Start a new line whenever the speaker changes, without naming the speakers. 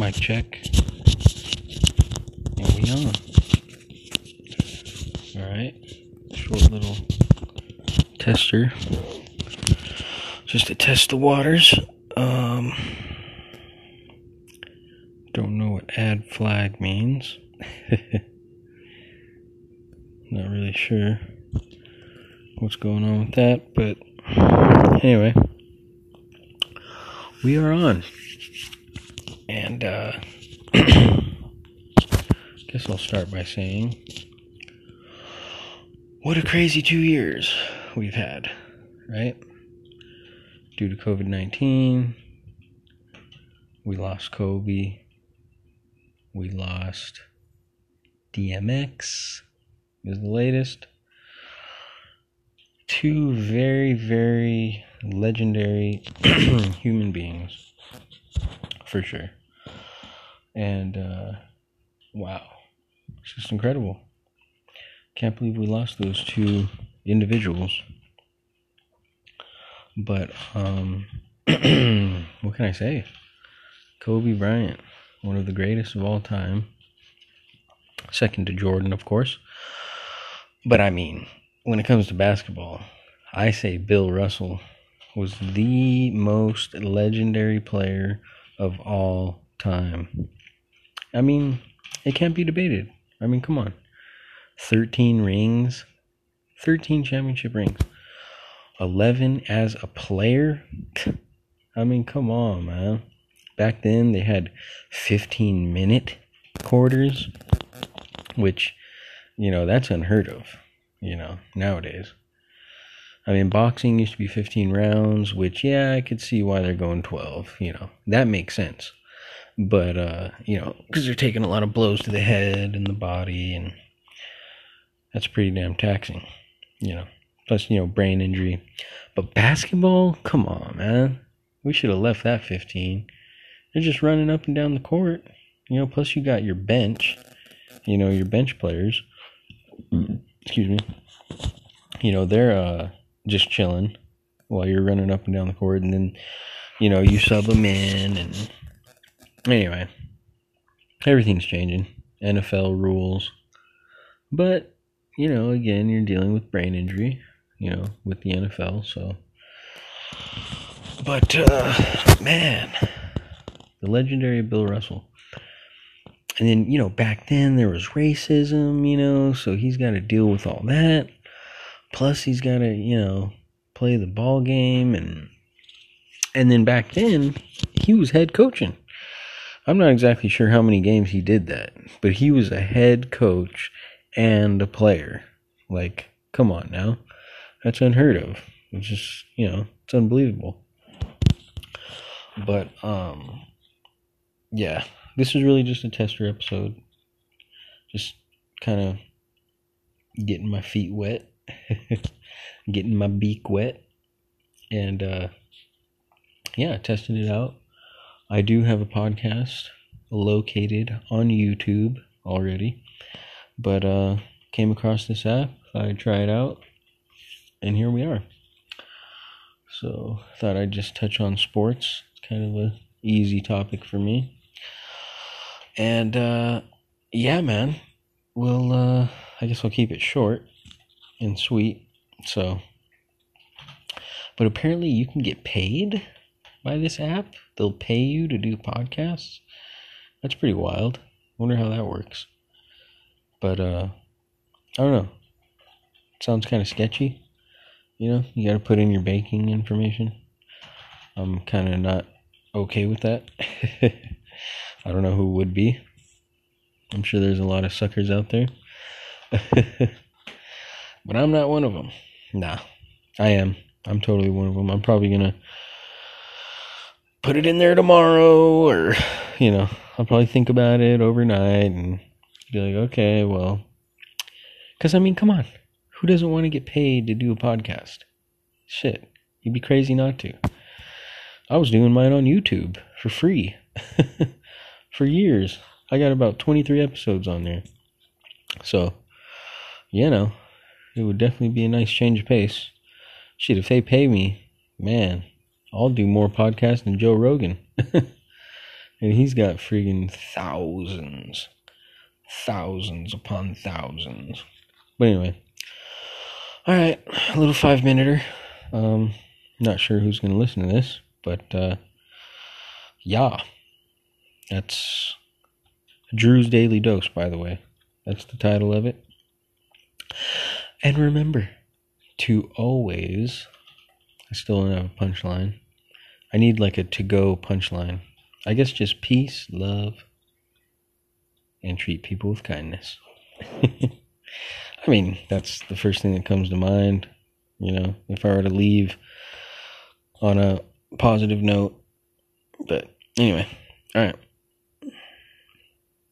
Mic check. And we on. Alright. Short little tester. Just to test the waters. Um don't know what add flag means. Not really sure what's going on with that, but anyway, we are on. And uh guess I'll start by saying what a crazy 2 years we've had, right? Due to COVID-19, we lost Kobe. We lost DMX is the latest. Two very, very legendary human beings, for sure. And uh, wow, it's just incredible. Can't believe we lost those two individuals. But um, what can I say? Kobe Bryant, one of the greatest of all time. Second to Jordan, of course. But I mean, when it comes to basketball, I say Bill Russell was the most legendary player of all time. I mean, it can't be debated. I mean, come on. 13 rings, 13 championship rings, 11 as a player. I mean, come on, man. Back then, they had 15 minute quarters, which, you know, that's unheard of, you know, nowadays. I mean, boxing used to be 15 rounds, which, yeah, I could see why they're going 12, you know, that makes sense. But, uh, you know, because they're taking a lot of blows to the head and the body, and that's pretty damn taxing, you know, plus, you know, brain injury. But basketball, come on, man. We should have left that 15. They're just running up and down the court, you know, plus you got your bench, you know, your bench players. Excuse me. You know, they're, uh, just chilling while you're running up and down the court, and then you know you sub them in, and anyway, everything's changing. NFL rules, but you know, again, you're dealing with brain injury, you know, with the NFL, so. But uh, man, the legendary Bill Russell. And then, you know, back then there was racism, you know, so he's got to deal with all that. Plus, he's got to, you know, play the ball game and and then back then he was head coaching. I'm not exactly sure how many games he did that, but he was a head coach and a player. Like, come on now. That's unheard of. It's just, you know, it's unbelievable. But um yeah, this is really just a tester episode. Just kind of getting my feet wet getting my beak wet and uh, yeah testing it out i do have a podcast located on youtube already but uh came across this app i tried it out and here we are so thought i'd just touch on sports it's kind of a easy topic for me and uh yeah man we'll uh i guess we'll keep it short and sweet. So, but apparently you can get paid by this app. They'll pay you to do podcasts. That's pretty wild. Wonder how that works. But uh I don't know. Sounds kind of sketchy. You know, you got to put in your banking information. I'm kind of not okay with that. I don't know who would be. I'm sure there's a lot of suckers out there. But I'm not one of them. Nah, I am. I'm totally one of them. I'm probably gonna put it in there tomorrow, or you know, I'll probably think about it overnight and be like, okay, well, because I mean, come on, who doesn't want to get paid to do a podcast? Shit, you'd be crazy not to. I was doing mine on YouTube for free for years. I got about 23 episodes on there. So, you know, it would definitely be a nice change of pace. Shit, if they pay me, man, I'll do more podcasts than Joe Rogan. And he's got friggin' thousands, thousands upon thousands. But anyway, all right, a little five minuter. Um, not sure who's gonna listen to this, but uh, yeah, that's Drew's Daily Dose, by the way. That's the title of it. And remember to always, I still don't have a punchline. I need like a to go punchline. I guess just peace, love, and treat people with kindness. I mean, that's the first thing that comes to mind. You know, if I were to leave on a positive note. But anyway, all right.